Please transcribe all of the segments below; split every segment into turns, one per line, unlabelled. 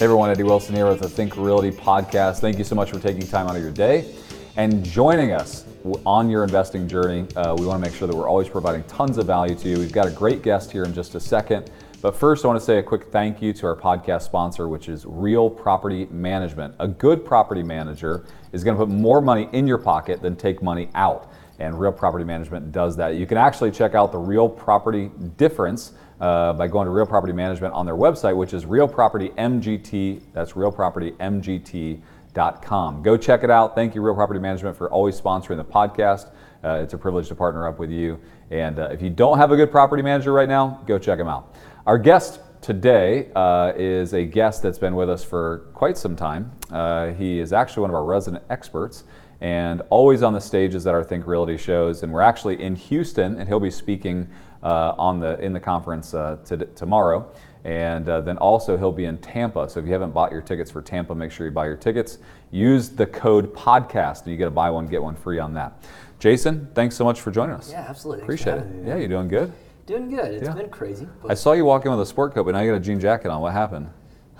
Hey everyone, Eddie Wilson here with the Think Realty podcast. Thank you so much for taking time out of your day and joining us on your investing journey. Uh, we want to make sure that we're always providing tons of value to you. We've got a great guest here in just a second. But first, I want to say a quick thank you to our podcast sponsor, which is Real Property Management. A good property manager is going to put more money in your pocket than take money out. And Real Property Management does that. You can actually check out the Real Property difference uh, by going to Real Property Management on their website, which is Real Property MGT. That's realpropertymgt.com. Go check it out. Thank you, Real Property Management, for always sponsoring the podcast. Uh, it's a privilege to partner up with you. And uh, if you don't have a good property manager right now, go check them out. Our guest today uh, is a guest that's been with us for quite some time. Uh, he is actually one of our resident experts and always on the stages at our Think Realty shows. And we're actually in Houston, and he'll be speaking on the in the conference uh, to, tomorrow. And uh, then also he'll be in Tampa. So if you haven't bought your tickets for Tampa, make sure you buy your tickets. Use the code podcast, and you get a buy one get one free on that. Jason, thanks so much for joining us.
Yeah, absolutely.
Appreciate it. Yeah, you're doing good?
Doing good. It's yeah. been crazy.
I saw you walk in with a sport coat, but now you got a jean jacket on. What happened?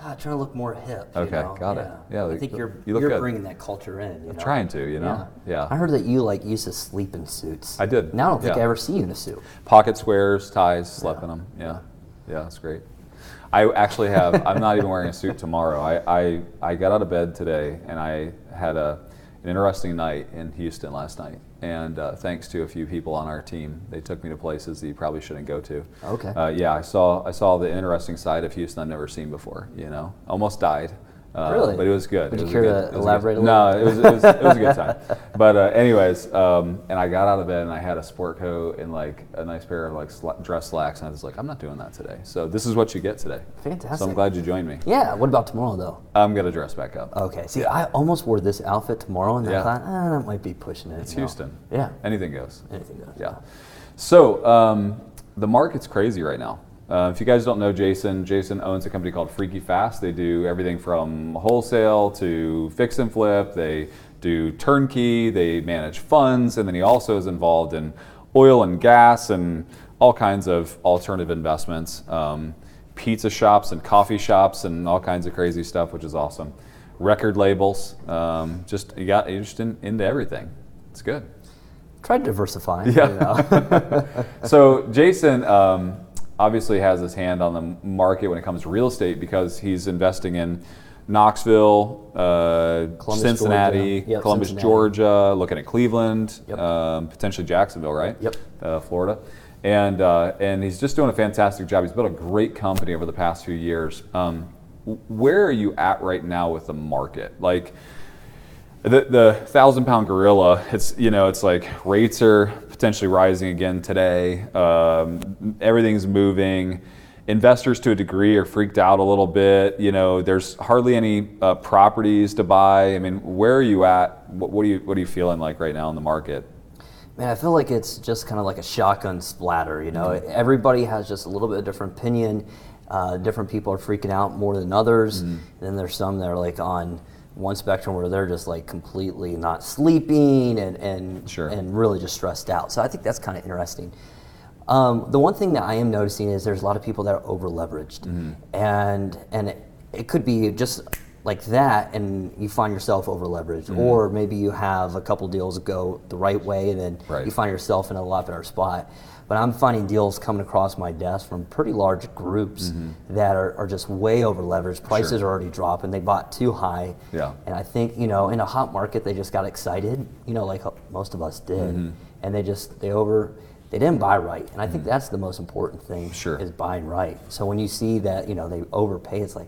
Ah, trying to look more hip.
Okay,
you know?
got
yeah.
it. Yeah,
I think you're you are bringing that culture in.
I'm know? trying to, you know. Yeah. yeah.
I heard that you like used to sleep in suits.
I did.
Now I don't think yeah. I ever see you in a suit.
Pocket squares, ties, slept in them. Yeah, yeah, that's great. I actually have. I'm not even wearing a suit tomorrow. I, I I got out of bed today and I had a an interesting night in Houston last night and uh, thanks to a few people on our team, they took me to places that you probably shouldn't go to.
Okay.
Uh, yeah, I saw I saw the interesting side of Houston I've never seen before. You know, almost died.
Uh, really?
But it was good.
Would
you
care to elaborate
a, No, it was, it, was, it was a good time. But uh, anyways, um, and I got out of bed and I had a sport coat and like a nice pair of like sl- dress slacks and I was like, I'm not doing that today. So this is what you get today.
Fantastic.
So I'm glad you joined me.
Yeah. What about tomorrow though?
I'm gonna dress back up.
Okay. See, I almost wore this outfit tomorrow and yeah. I thought, ah, that might be pushing it.
It's Houston.
Yeah.
Anything goes.
Anything goes.
Yeah. So um, the market's crazy right now. Uh, if you guys don't know Jason, Jason owns a company called Freaky Fast. They do everything from wholesale to fix and flip. They do turnkey. They manage funds, and then he also is involved in oil and gas and all kinds of alternative investments, um, pizza shops and coffee shops and all kinds of crazy stuff, which is awesome. Record labels, um, just you got just in, into everything. It's good.
Try diversifying.
Yeah. You know? so Jason. Um, obviously has his hand on the market when it comes to real estate because he's investing in Knoxville, uh, Columbus, Cincinnati,
Georgia. Yep,
Columbus,
Cincinnati.
Georgia, looking at Cleveland,
yep.
um, potentially Jacksonville, right?
Yep.
Uh, Florida. And, uh, and he's just doing a fantastic job. He's built a great company over the past few years. Um, where are you at right now with the market? Like, the, the thousand pound gorilla, it's, you know, it's like rates are potentially rising again today. Um, everything's moving. Investors, to a degree, are freaked out a little bit. You know, there's hardly any uh, properties to buy. I mean, where are you at? What, what, are you What are you feeling like right now in the market?
Man, I feel like it's just kind of like a shotgun splatter. You know, mm-hmm. everybody has just a little bit of different opinion. Uh, different people are freaking out more than others, mm-hmm. and then there's some that are like on one spectrum where they're just like completely not sleeping and and
sure.
and really just stressed out. So I think that's kind of interesting. Um, the one thing that I am noticing is there's a lot of people that are over leveraged, mm-hmm. and and it, it, could be just like that, and you find yourself over leveraged, mm-hmm. or maybe you have a couple deals go the right way, and then
right.
you find yourself in a lot better spot. But I'm finding deals coming across my desk from pretty large groups mm-hmm. that are, are just way over leveraged. Prices
sure.
are already dropping. They bought too high.
Yeah.
And I think, you know, in a hot market, they just got excited, you know, like most of us did. Mm-hmm. And they just, they over, they didn't buy right. And I think mm-hmm. that's the most important thing
sure.
is buying right. So when you see that, you know, they overpay, it's like,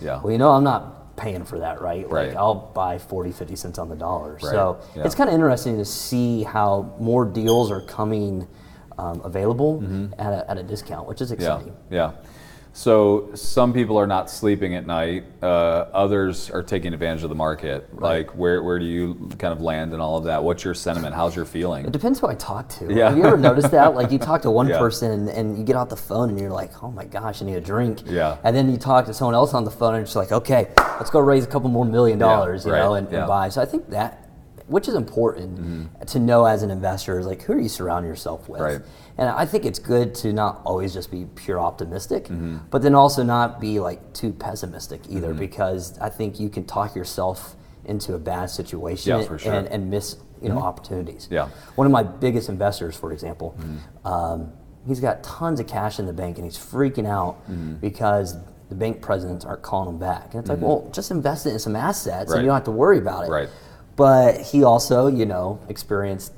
yeah.
well, you know, I'm not paying for that, right?
Like
right. I'll buy 40, 50 cents on the dollar.
Right.
So
yeah.
it's kind of interesting to see how more deals are coming – um, available mm-hmm. at, a, at a discount, which is exciting.
Yeah, yeah. So some people are not sleeping at night. Uh, others are taking advantage of the market.
Right.
Like, where, where do you kind of land in all of that? What's your sentiment? How's your feeling?
It depends who I talk to.
Yeah.
Have you ever noticed that? Like, you talk to one
yeah.
person and you get off the phone and you're like, oh my gosh, I need a drink.
Yeah.
And then you talk to someone else on the phone and it's like, okay, let's go raise a couple more million dollars,
yeah,
you
right.
know, and,
yeah.
and buy. So I think that which is important mm-hmm. to know as an investor. Is like who are you surrounding yourself with?
Right.
And I think it's good to not always just be pure optimistic, mm-hmm. but then also not be like too pessimistic either, mm-hmm. because I think you can talk yourself into a bad situation
Yeah, sure.
and, and miss you know opportunities.
Yeah.
One of my biggest investors, for example, um, he's got tons of cash in the bank and he's freaking out because the bank presidents aren't calling him back. And it's like, well, just invest it in some assets
Right.
and you don't have to worry about it.
Right.
But he also, you know, experienced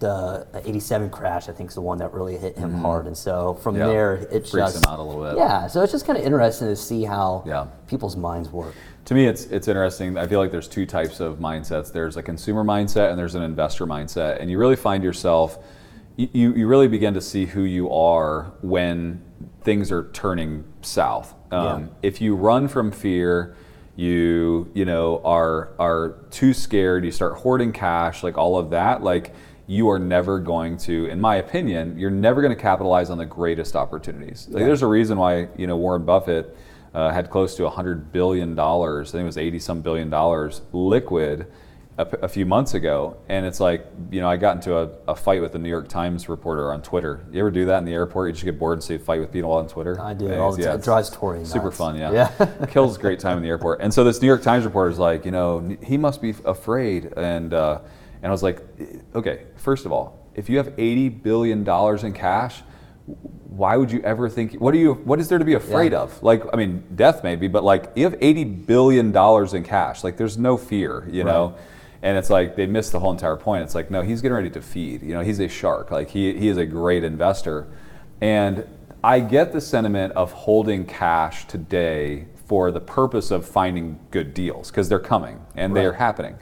the 87 crash, I think is the one that really hit him hard. And so from
Mm-hmm. Yeah.
there, it
Freaks
just.
him out a little bit.
Yeah. So it's just kind of interesting to see how
Yeah.
people's minds work.
To me, it's it's interesting. I feel like there's two types of mindsets. There's a consumer mindset and there's an investor mindset, and you really find yourself, you, you you really begin to see who you are when things are turning south. Um,
Yeah.
If you run from fear, you you know are are too scared. You start hoarding cash, like all of that, like. You are never going to, in my opinion, you're never going to capitalize on the greatest opportunities. Like, there's a reason why you know Warren Buffett uh, had close to $100 billion, I think it was 80 some billion dollars liquid a, a few months ago. And it's like, you know, I got into a, a fight with a New York Times reporter on Twitter. You ever do that in the airport? You just get bored and a fight with people on Twitter?
I do
Yeah,
all the time. It drives Tori
Super
nuts.
fun, yeah.
Yeah.
Kills a great time in the airport. And so this New York Times reporter is like, you know, he must be afraid. And, uh, and I was like, okay, first of all, if you have $80 billion in cash, why would you ever think what do you what is there to be afraid
Yeah.
of like i mean death maybe but like you have 80 billion dollars in cash like there's no fear you know and it's like they missed the whole entire point. It's like no he's getting ready to feed. You know he's a shark. Like he, he is a great investor. And i get the sentiment of holding cash today for the purpose of finding good deals because they're coming and they are happening.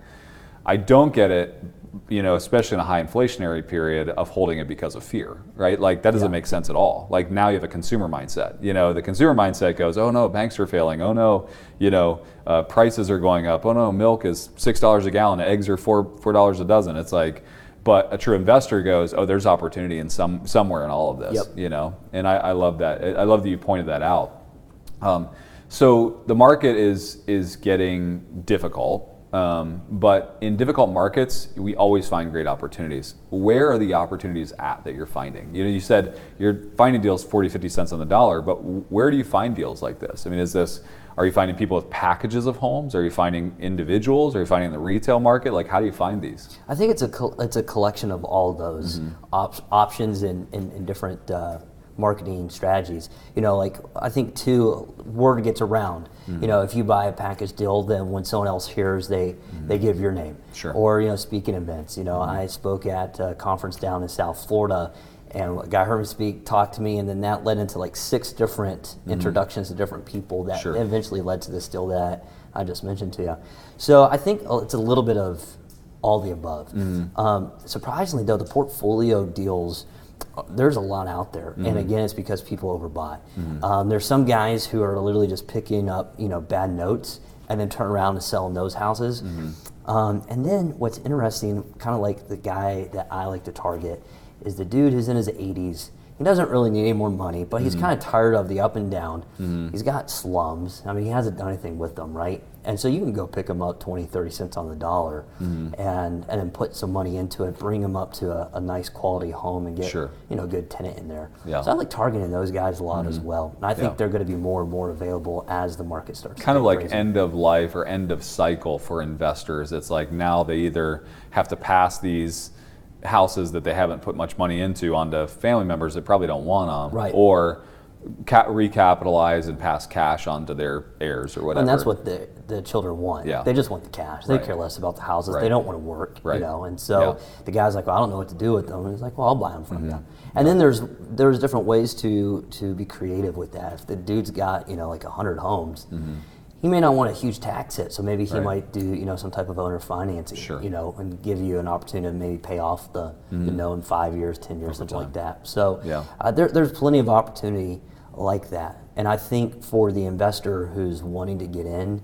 I don't get it, you know, especially in a high inflationary period of holding it because of fear, right? Like that doesn't
Yeah.
make sense at all. Like now you have a consumer mindset. You know, the consumer mindset goes, oh no, banks are failing. Oh no, you know, uh, prices are going up. Oh no, milk is six dollars a gallon. Eggs are four four dollars a dozen. It's like, but a true investor goes, oh, there's opportunity in some somewhere in all of this.
Yep.
You know, and I, I love that. I love that you pointed that out. Um, so the market is is getting difficult, um, but in difficult markets, we always find great opportunities. Where are the opportunities at that you're finding? You know, you said you're finding deals 40, 50 cents on the dollar, but where do you find deals like this? I mean, is this are you finding people with packages of homes? Are you finding individuals? Are you finding the retail market? Like, how do you find these?
I think it's a col- it's a collection of all those op- options and, and, and different uh, marketing strategies. You know, like I think too, word gets around. You know, if you buy a package deal, then when someone else hears, they they give your name.
Sure.
Or you know, speaking events. You know, I spoke at a conference down in South Florida. And a guy heard me speak, talked to me, and then that led into like six different introductions to different people that
Sure.
eventually led to this deal that I just mentioned to you. So I think uh, it's a little bit of all the above.
Mm-hmm.
Um, surprisingly, though, the portfolio deals, there's a lot out there,
Mm-hmm.
and again, it's because people overbuy. Um, there's some guys who are literally just picking up, you know, bad notes and then turn around and selling those houses.
Mm-hmm.
Um, and then what's interesting, kind of like the guy that I like to target, is the dude who's in his 80s. He doesn't really need any more money, but
Mm-hmm.
he's kind of tired of the up and down. He's got slums. I mean, he hasn't done anything with them, right? And so you can go pick him up 20, 30 cents on the dollar
Mm-hmm.
and, and then put some money into it, bring him up to a, a nice quality home and get,
Sure.
you know, a good tenant in there.
Yeah. Mm-hmm.
So I like targeting those guys a lot as well. And I think
Yeah.
they're going to be more and more available as the market starts to
kind of like
crazy.
end of life or end of cycle for investors. It's like now they either have to pass these houses that they haven't put much money into onto family members that probably don't want them,
Right.
or ca- recapitalize and pass cash onto their heirs or whatever.
And that's what the, the children want.
Yeah.
They just want the cash. They
Right.
care less about the houses.
Right.
They don't want to work.
Right.
You know. And so
Yeah.
the guy's like, well, I don't know what to do with them. And he's like, well, I'll buy them
Mm-hmm.
from you. And then there's there's different ways to to be creative with that. If the dude's got you know like hundred homes. He may not want a huge tax hit, so maybe he
Mm-hmm. Right.
might do you know some type of owner financing,
Sure. Mm-hmm.
you know, and give you an opportunity to maybe pay off the, the note in five years, ten years, something like that. So
Yeah.
uh, there, there's plenty of opportunity like that. And I think for the investor who's wanting to get in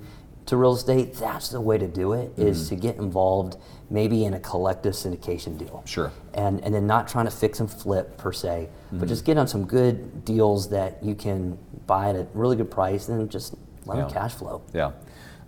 to real estate, that's the way to do it is
Mm-hmm.
to get involved maybe in a collective syndication deal.
Sure.
And, and then not trying to fix and flip per se,
Mm-hmm.
but just get on some good deals that you can buy at a really good price and just
Yeah.
cash flow.
Yeah.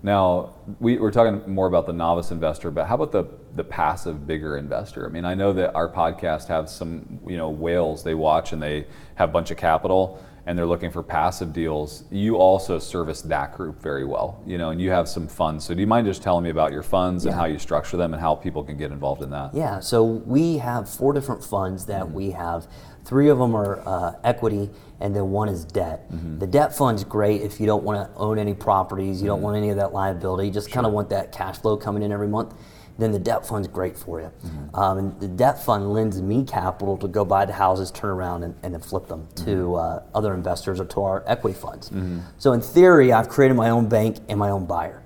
Now, we, we're talking more about the novice investor, but how about the, the passive bigger investor? I mean, I know that our podcast have some, you know, whales they watch and they have a bunch of capital and they're looking for passive deals. You also service that group very well, you know, and you have some funds. So do you mind just telling me about your funds and how you structure them and how people can get involved in that?
Yeah, so we have four different funds that mm-hmm. we have. Three of them are uh, equity, and then one is debt. Mm-hmm. The debt fund's great if you don't want to own any properties, you don't mm-hmm. want any of that liability, you just kind of want that cash flow coming in every month. Then the debt fund's great for you. Um, and the debt fund lends me capital to go buy the houses, turn around, and, and then flip them to uh, other investors or to our equity funds. So in theory, I've created my own bank and my own buyer.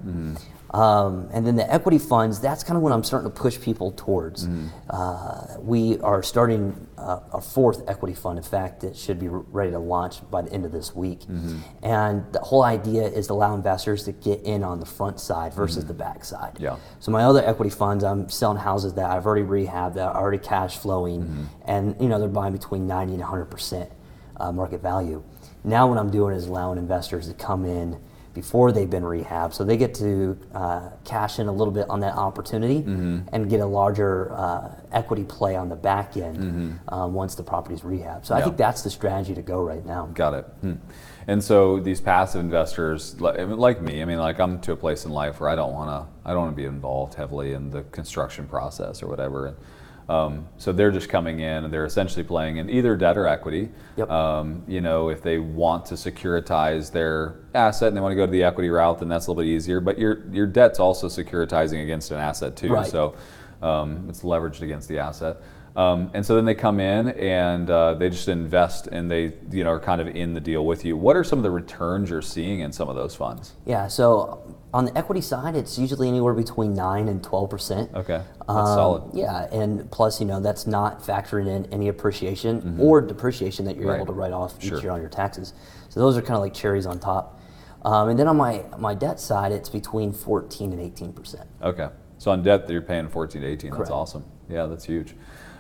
Um, and then the equity funds, that's kind of what I'm starting to push people towards. Uh, we are starting uh, a fourth equity fund. In fact, it should be ready to launch by the end of this week. And the whole idea is to allow investors to get in on the front side versus the back side.
Yeah.
So my other equity funds, I'm selling houses that I've already rehabbed, that are already cash flowing, and you know they're buying between 90 and 100 percent uh, market value. Now what I'm doing is allowing investors to come in before they've been rehabbed, so they get to uh, cash in a little bit on that opportunity and get a larger uh, equity play on the back end um, once the property's rehabbed. So I think that's the strategy to go right now.
Got it. Hmm. And so these passive investors, li- I mean, like me, I mean, like I'm to a place in life where I don't want to, I don't want to be involved heavily in the construction process or whatever. And, um, so they're just coming in and they're essentially playing in either debt or equity.
Yep.
Um, you know, if they want to securitize their asset and they want to go to the equity route, then that's a little bit easier. But your your debt's also securitizing against an asset too.
Right.
So um, it's leveraged against the asset. Um, and so then they come in and uh, they just invest and they you know are kind of in the deal with you. What are some of the returns you're seeing in some of those funds?
Yeah, so on the equity side, it's usually anywhere between 9 and 12 percent.
Okay, that's
Um,
solid.
Yeah, and plus, you know, that's not factoring in any appreciation or depreciation that you're
Mm-hmm. Right.
able to write off each
Sure.
year on your taxes. So those are kind of like cherries on top. Um, and then on my, my debt side, it's between 14 and 18 percent.
Okay, so on debt you're paying 14 to 18. That's awesome. Yeah, that's huge.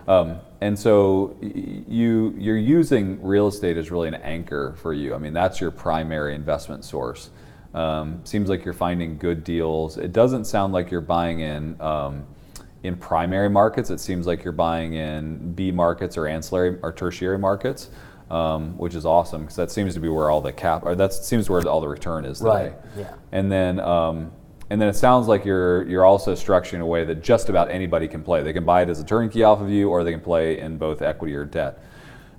Um, and so you you're using real estate as really an anchor for you. I mean, that's your primary investment source. Um, seems like you're finding good deals. It doesn't sound like you're buying in um, in primary markets. It seems like you're buying in B markets or ancillary or tertiary markets, um, which is awesome because that seems to be where all the cap or that seems where all the return is today.
Right, yeah.
And then um, and then it sounds like you're you're also structuring a way that just about anybody can play. They can buy it as a turnkey off of you, or they can play in both equity or debt.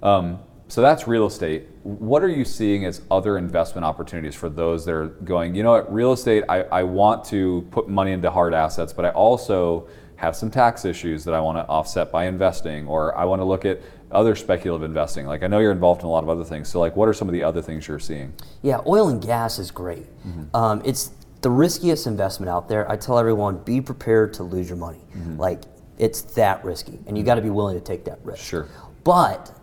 Um, so that's real estate. What are you seeing as other investment opportunities for those that are going, you know what, real estate, I, I want to put money into hard assets, but I also have some tax issues that I want to offset by investing, or I want to look at other speculative investing. Like I know you're involved in a lot of other things. So like what are some of the other things you're seeing?
Yeah, oil and gas is great.
Mm-hmm.
Um, it's the riskiest investment out there. I tell everyone, be prepared to lose your money.
Mm-hmm.
Like, it's that risky, and you got to be willing to take that risk.
Sure.
But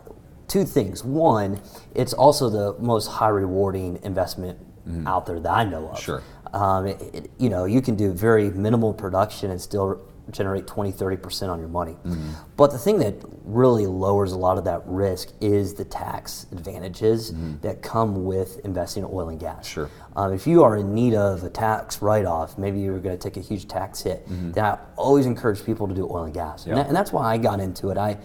two things. One, it's also the most high rewarding investment out there that I know of.
Mm-hmm. Sure.
Um, it, it- you know, you can do very minimal production and still generate 20, 30% on your money.
Mm-hmm.
But the thing that really lowers a lot of that risk is the tax advantages that come with investing in oil and gas.
Mm-hmm. Sure.
Um, if you are in need of a tax write-off, maybe you're going to take a huge tax hit. Then I always encourage people to do oil and gas,
Mm-hmm.
And, that- and that's why I got into it. I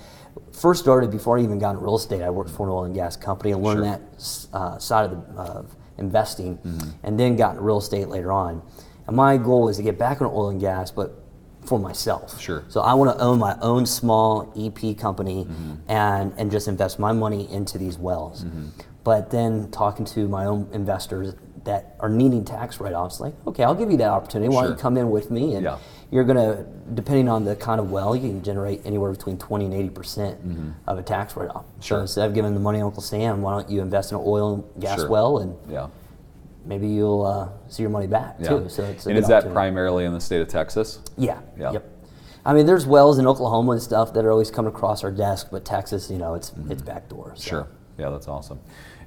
first started before I even got into real estate. I worked for an oil and gas company and learned
Sure.
that uh, side of, the, of investing,
Mm-hmm.
and then got into real estate later on. And my goal was to get back into oil and gas, but for myself.
Sure.
So I want to own my own small EP company
Mm-hmm.
and and just invest my money into these wells.
Mm-hmm.
But then talking to my own investors that are needing tax write-offs, like, okay, I'll give you that opportunity. Why don't you come in with me? And
Yeah.
you're gonna, depending on the kind of well, you can generate anywhere between 20 and 80 percent of a tax write-off.
Mm-hmm. Sure.
So instead of giving the money to Uncle Sam, why don't you invest in an oil and gas
Sure.
well, and
Yeah.
Maybe you'll uh, see your money back
Yeah.
too. So it's
and is that primarily in the state of Texas?
Yeah.
Yeah.
Yep. I mean, there's wells in Oklahoma and stuff that are always coming across our desk, but Texas, you know, it's it's backdoor. So.
Mm-hmm. Sure. Yeah, that's awesome.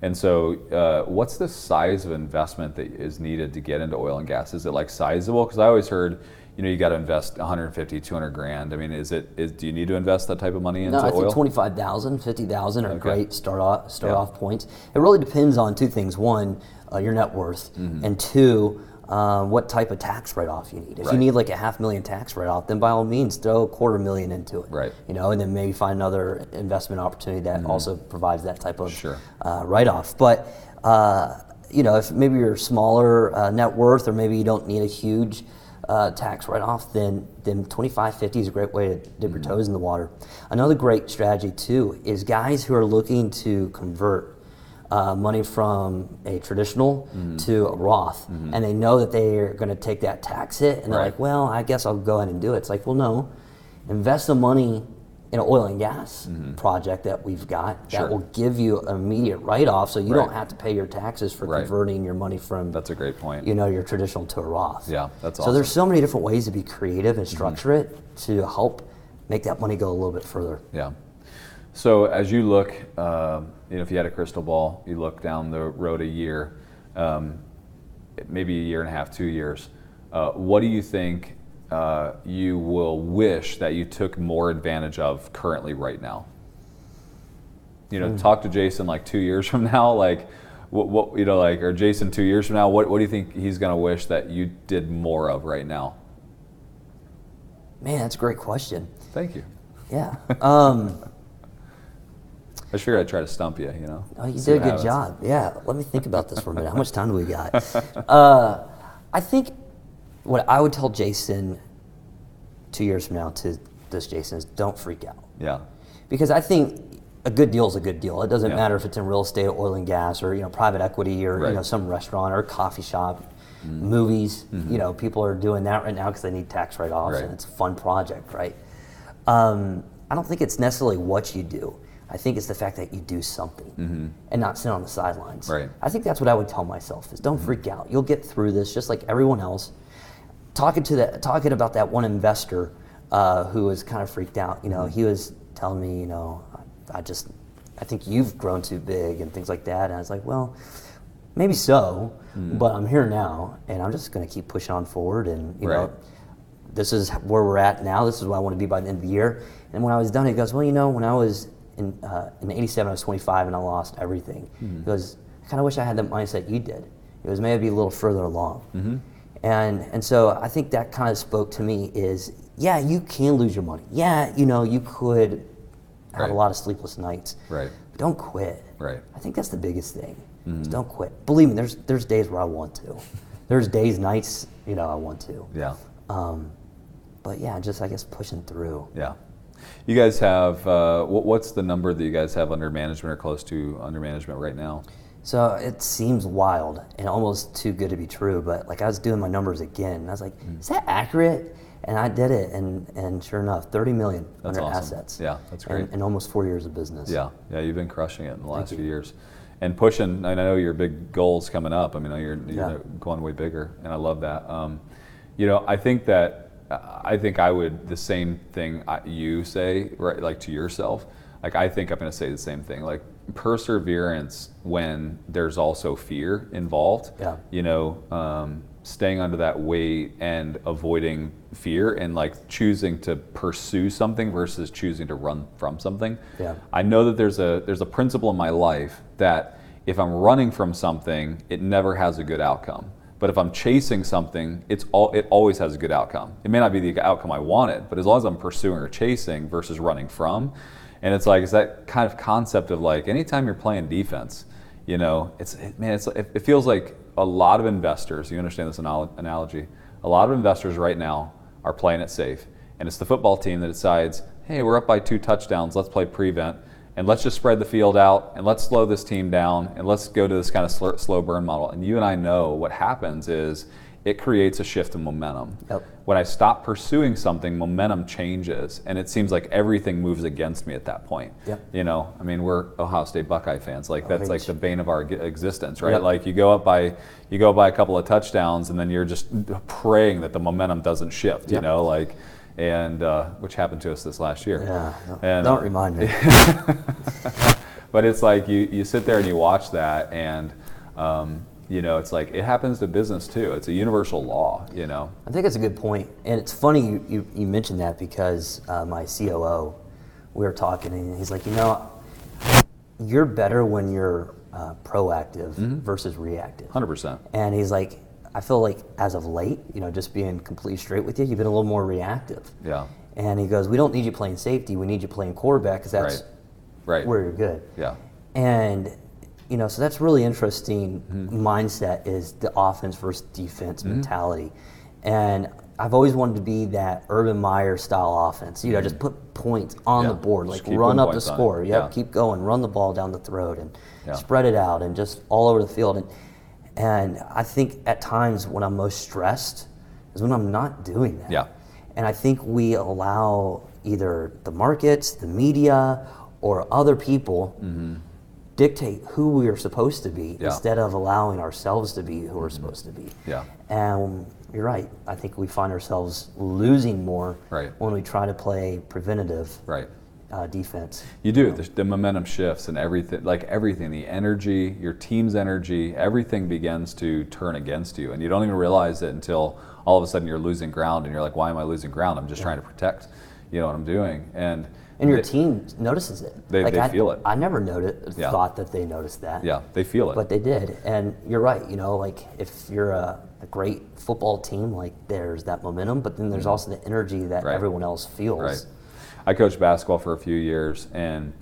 And so, uh, what's the size of investment that is needed to get into oil and gas? Is it like sizable? Because I always heard, you know, you got to invest 150, 200 grand. I mean, is it? Is, do you need to invest that type of money into
No, I
oil?
think 25,000, 50,000 are
Okay.
great start off, start
Yeah.
off points. It really depends on two things. One, uh, your net worth,
Mm-hmm.
and two, uh, what type of tax write-off you need. If
Right.
you need like a half million tax write-off, then by all means throw a quarter million into it.
Right.
You know, and then maybe find another investment opportunity that also provides that type of
Sure.
uh, write-off. But uh, you know, if maybe you're smaller uh, net worth, or maybe you don't need a huge uh, tax write-off, then then 2550 is a great way to dip your toes in the water. Another great strategy too is guys who are looking to convert uh, money from a traditional to a Roth, and they know that they are going to take that tax hit, and they're
Right.
like, "Well, I guess I'll go ahead and do it." It's like, well, no, invest the money in an oil and gas project that we've got that
Mm-hmm. Sure.
will give you an immediate write-off, so you
Right.
don't have to pay your taxes for
Right.
converting your money from
That's a great point.
you know your traditional to a Roth.
Yeah, that's
So there's so many different ways to be creative and structure it to help make that money go a little bit further.
Yeah. So as you look, uh, you know, if you had a crystal ball, you look down the road a year, um, maybe a year and a half, two years. Uh, what do you think uh, you will wish that you took more advantage of currently right now? You know, talk to Jason like two years from now, like what, what you know, like or Jason two years from now. What what do you think he's gonna wish that you did more of right now?
Man, that's a great question.
Thank you.
Yeah. Um,
I just figured I'd try to stump you. You know.
Oh, you
See
did a good
happens.
job. Yeah, let me think about this for a minute. How much time do we got? Uh, I think what I would tell Jason two years from now to this Jason is don't freak out.
Yeah.
Because I think a good deal is a good deal. It doesn't
Yeah.
matter if it's in real estate, oil and gas, or you know private equity, or
Right. Mm-hmm.
you know some restaurant or coffee shop, movies. You know people are doing that right now because they need tax write-offs,
Right.
and it's a fun project, right? Um, I don't think it's necessarily what you do. I think it's the fact that you do something and not sit on the sidelines.
Mm-hmm. Right.
I think that's what I would tell myself: is don't freak out. You'll get through this just like everyone else talking to that talking about that one investor uh, who was kind of freaked out. You know, he was telling me, you know, I, I just I think you've grown too big and things like that. And I was like, well, maybe so, but I'm here now, and I'm just going to keep pushing on forward. And you
Right.
know, this is where we're at now. This is where I want to be by the end of the year. And when I was done, he goes, well, you know, when I was in uh, in '87, I was 25 and I lost everything. He goes, I kind of wish I had the mindset you did. It was maybe a little further along. And and so I think that kind of spoke to me is yeah you can lose your money yeah you know you could have
Right.
a lot of sleepless nights
Right.
but don't quit
Right.
I think that's the biggest thing Just don't quit believe me there's there's days where I want to there's days nights you know I want to
Yeah.
um, but yeah just I guess pushing through
Yeah. You guys have uh, what, what's the number that you guys have under management or close to under management right now?
So it seems wild and almost too good to be true, but like I was doing my numbers again, and I was like,
Mm.
"Is that accurate?" And I did it, and and sure enough, thirty million
That's
under
awesome.
assets.
Yeah, that's
And-
great.
And, almost four years of business.
Yeah, yeah, you've been crushing it in the last
you.
few years, and pushing. I know your big goals coming up. I mean, you're, you're
Yeah.
going way bigger, and I love that. Um, you know, I think that I think I would the same thing you say, right? Like to yourself. Like I think I'm going to say the same thing. Like perseverance when there's also fear involved.
Yeah.
You know, um, staying under that weight and avoiding fear and like choosing to pursue something versus choosing to run from something.
Yeah.
I know that there's a there's a principle in my life that if I'm running from something, it never has a good outcome. But if I'm chasing something, it's all it always has a good outcome. It may not be the outcome I wanted, but as long as I'm pursuing or chasing versus running from, and it's like it's that kind of concept of like anytime you're playing defense, you know, it's it, man, it's it, it feels like a lot of investors. You understand this analogy? A lot of investors right now are playing it safe, and it's the football team that decides, hey, we're up by two touchdowns, let's play prevent, and let's just spread the field out, and let's slow this team down, and let's go to this kind of sl- slow burn model. And you and I know what happens is it creates a shift in momentum.
Yep.
When I stop pursuing something, momentum changes, and it seems like everything moves against me at that point.
Yep.
You know, I mean, we're Ohio State Buckeye fans. Like that's like the bane of our existence, right?
Yep.
Like you go up by you go by a couple of touchdowns, and then you're just praying that the momentum doesn't shift. You know, like and uh, which happened to us this last year.
Yeah. Don't,
And-
don't remind me.
but it's like you, you sit there and you watch that and um, you know it's like it happens to business too it's a universal law you know
I think it's a good point, and it's funny you, you, you mentioned that because uh, my COO, we were talking, and he's like, you know, you're better when you're uh, proactive
Mm-hmm.
versus reactive.
100%
And he's like, I feel like as of late, you know, just being completely straight with you, you've been a little more reactive.
Yeah.
And he goes, we don't need you playing safety. We need you playing quarterback because that's
Right. Right.
where you're good.
Yeah.
And you know, so that's really interesting
Mm-hmm.
mindset is the offense versus defense mentality. And I've always wanted to be that Urban Meyer style offense. You know, just put points on
Mm-hmm. Yeah,
the board, like run up the
points on it.
score. Yep,
Yeah.
keep going, run the ball down the throat, and
Yeah.
spread it out, and just all over the field. And and I think at times when I'm most stressed is when I'm not doing that.
Yeah.
And I think we allow either the markets, the media, or other people dictate who we are supposed to be
Mm-hmm. Yeah. Mm-hmm.
instead of allowing ourselves to be who we're supposed to be.
Yeah.
And you're right. I think we find ourselves losing more
Right.
when we try to play preventative
Right.
Uh, defense.
You do. The, the momentum shifts and everything, like everything, the energy, your team's energy, everything begins to turn against you. And you don't even realize it until all of a sudden you're losing ground and you're like, why am I losing ground? I'm just trying to protect, you know what I'm doing. And,
And your
they-
team notices it.
They- they
I,
feel it.
I never noted,
Yeah.
thought that they noticed that.
yeah, they feel it.
But they did. And you're right. You know, like if you're a, a great football team, like there's that momentum, but then there's also the energy that
Mm-hmm. Right.
everyone else feels.
Right. I coached basketball for a few years, and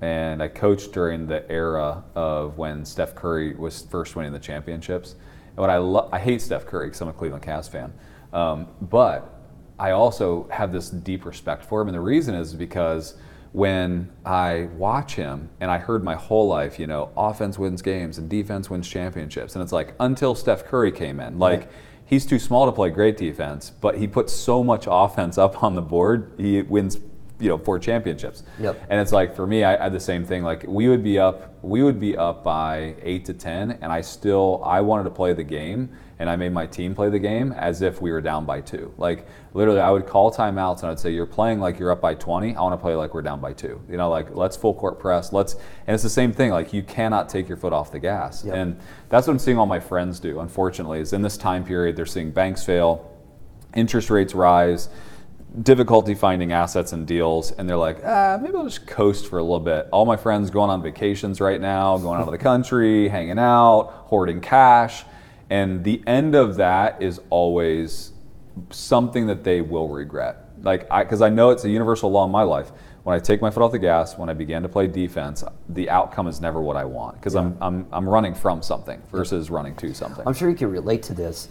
and I coached during the era of when Steph Curry was first winning the championships. And what I lo- I hate Steph Curry because I'm a Cleveland Cavs fan, um, but I also have this deep respect for him, and the reason is because when I watch him, and I heard my whole life, you know, offense wins games and defense wins championships, and it's like until Steph Curry came in, like he's too small to play great defense, but he puts so much offense up on the board, he wins, you know, four championships.
Yep.
And it's like for me, I had the same thing. Like we would be up, we would be up by eight to ten, and I still I wanted to play the game, and I made my team play the game as if we were down by two. Like literally, I would call timeouts and I'd say, "You're playing like you're up by 20. I want to play like we're down by two. You know, like let's full court press. Let's." And it's the same thing. Like you cannot take your foot off the gas,
Yep.
and that's what I'm seeing all my friends do. Unfortunately, is in this time period they're seeing banks fail, interest rates rise, difficulty finding assets and deals, and they're like, ah, maybe I'll just coast for a little bit. All my friends going on vacations right now, going out of the country, hanging out, hoarding cash, and the end of that is always something that they will regret. Like, I because I know it's a universal law in my life. When I take my foot off the gas, when I began to play defense, the outcome is never what I want because I'm, I'm I'm running from something versus running to something.
I'm sure you can relate to this.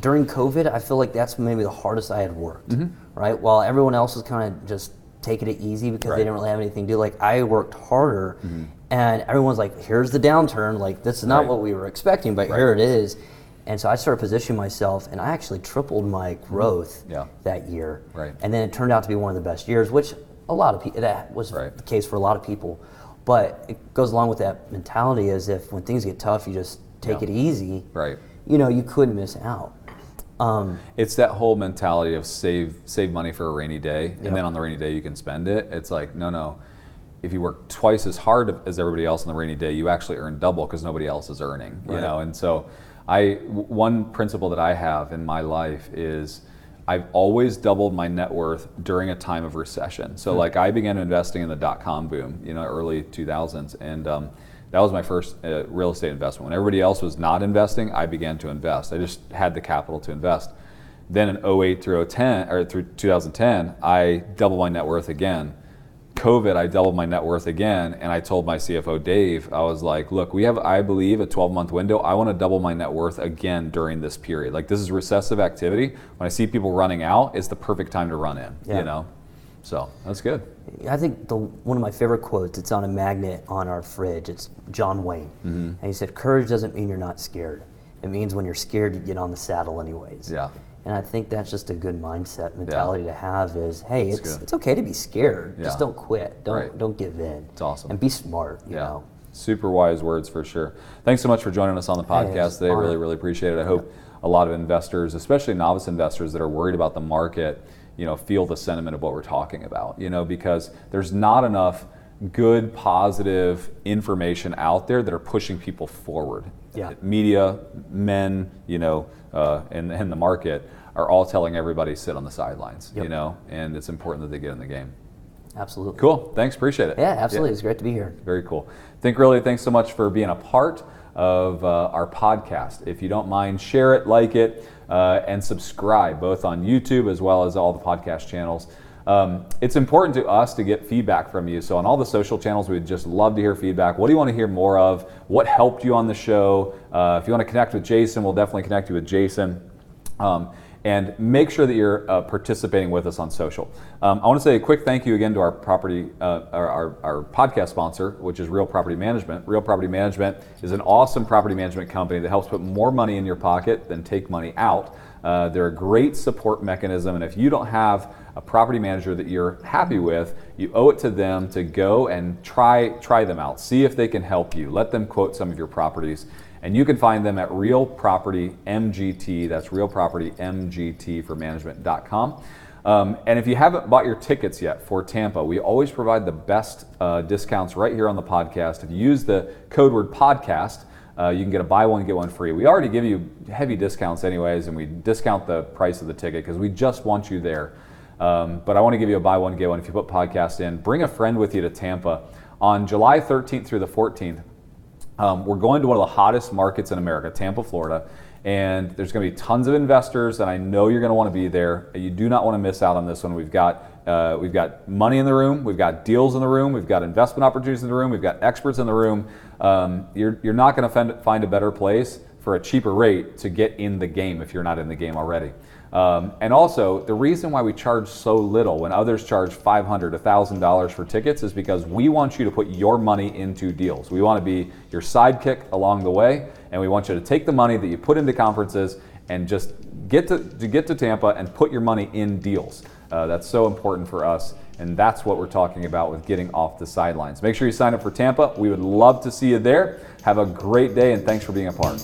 During COVID, I feel like that's maybe the hardest I had worked.
Mm-hmm.
Right, while everyone else was kind of just taking it easy because
Right.
they didn't really have anything to do. Like I worked harder,
Mm-hmm.
and everyone's like, "Here's the downturn. Like this is not
Right.
what we were expecting, but here it is." And so I started positioning myself, and I actually tripled my growth
Yeah.
that year.
Right.
And then it turned out to be one of the best years, which a lot of people that was
Right.
the case for a lot of people. But it goes along with that mentality as if when things get tough, you just take
Yeah.
it easy.
Right.
You know, you couldn't miss out. Um,
It's that whole mentality of save save money for a rainy day,
Yep.
and then on the rainy day you can spend it. It's like no, no. If you work twice as hard as everybody else on the rainy day, you actually earn double because nobody else is earning. You know, and so I w- one principle that I have in my life is I've always doubled my net worth during a time of recession. So like I began investing in the dot com boom, you know, early 2000s, and um, that was my first uh, real estate investment. When everybody else was not investing, I began to invest. I just had the capital to invest. Then in 08 through 010 or through 2010, I doubled my net worth again. COVID, I doubled my net worth again, and I told my CFO Dave, I was like, "Look, we have, I believe, a 12-month window. I want to double my net worth again during this period. Like this is recessive activity. When I see people running out, it's the perfect time to run in.
Yeah.
You know, so that's good.
I think the one of my favorite quotes. It's on a magnet on our fridge. It's John Wayne,
Mm-hmm.
and he said, "Courage doesn't mean you're not scared. It means when you're scared, you get on the saddle anyways."
Yeah.
And I think that's just a good mindset mentality to have. Is hey,
That's
it's
good.
it's okay to be scared.
Yeah.
Just don't quit. Don't
Right.
don't give in.
It's awesome.
And be smart. You
Yeah.
know.
Super wise words for sure. Thanks so much for joining us on the podcast
it's
today. Really, really appreciate it. I hope a lot of investors, especially novice investors that are worried about the market, you know, feel the sentiment of what we're talking about, you know, because there's not enough good, positive information out there that are pushing people forward.
Yeah.
Media, men, you know, uh, and, and the market are all telling everybody sit on the sidelines, you know, and it's important that they get in the game.
Absolutely.
Cool. Thanks. Appreciate it.
Yeah, absolutely. It's great to be here.
Very cool. Think Realty, thanks so much for being a part of uh, our podcast. If you don't mind, share it, like it, uh, and subscribe both on YouTube as well as all the podcast channels. Um, it's important to us to get feedback from you. So, on all the social channels, we'd just love to hear feedback. What do you want to hear more of? What helped you on the show? Uh, if you want to connect with Jason, we'll definitely connect you with Jason. Um, and make sure that you're uh, participating with us on social. Um, I want to say a quick thank you again to our property, uh, our, our, our, podcast sponsor, which is Real Property Management. Real Property Management is an awesome property management company that helps put more money in your pocket than take money out. Uh, they're a great support mechanism, and if you don't have a property manager that you're happy with, you owe it to them to go and try try them out. See if they can help you. Let them quote some of your properties. And you can find them at Real Property MGT. That's Real Property MGT for management.com. Um, and if you haven't bought your tickets yet for Tampa, we always provide the best uh, discounts right here on the podcast. If you use the code word podcast, uh, you can get a buy one, get one free. We already give you heavy discounts, anyways, and we discount the price of the ticket because we just want you there. Um, but I want to give you a buy one, get one. If you put podcast in, bring a friend with you to Tampa on July 13th through the 14th. Um, we're going to one of the hottest markets in America, Tampa, Florida, and there's going to be tons of investors, and I know you're going to want to be there. You do not want to miss out on this one. We've got uh, we've got money in the room, we've got deals in the room, we've got investment opportunities in the room, we've got experts in the room. Um, you're you're not going to find a better place for a cheaper rate to get in the game if you're not in the game already. Um, and also, the reason why we charge so little when others charge $500, $1,000 for tickets is because we want you to put your money into deals. We want to be your sidekick along the way, and we want you to take the money that you put into conferences and just get to, to get to Tampa and put your money in deals. Uh, that's so important for us, and that's what we're talking about with getting off the sidelines. Make sure you sign up for Tampa. We would love to see you there. Have a great day, and thanks for being a part.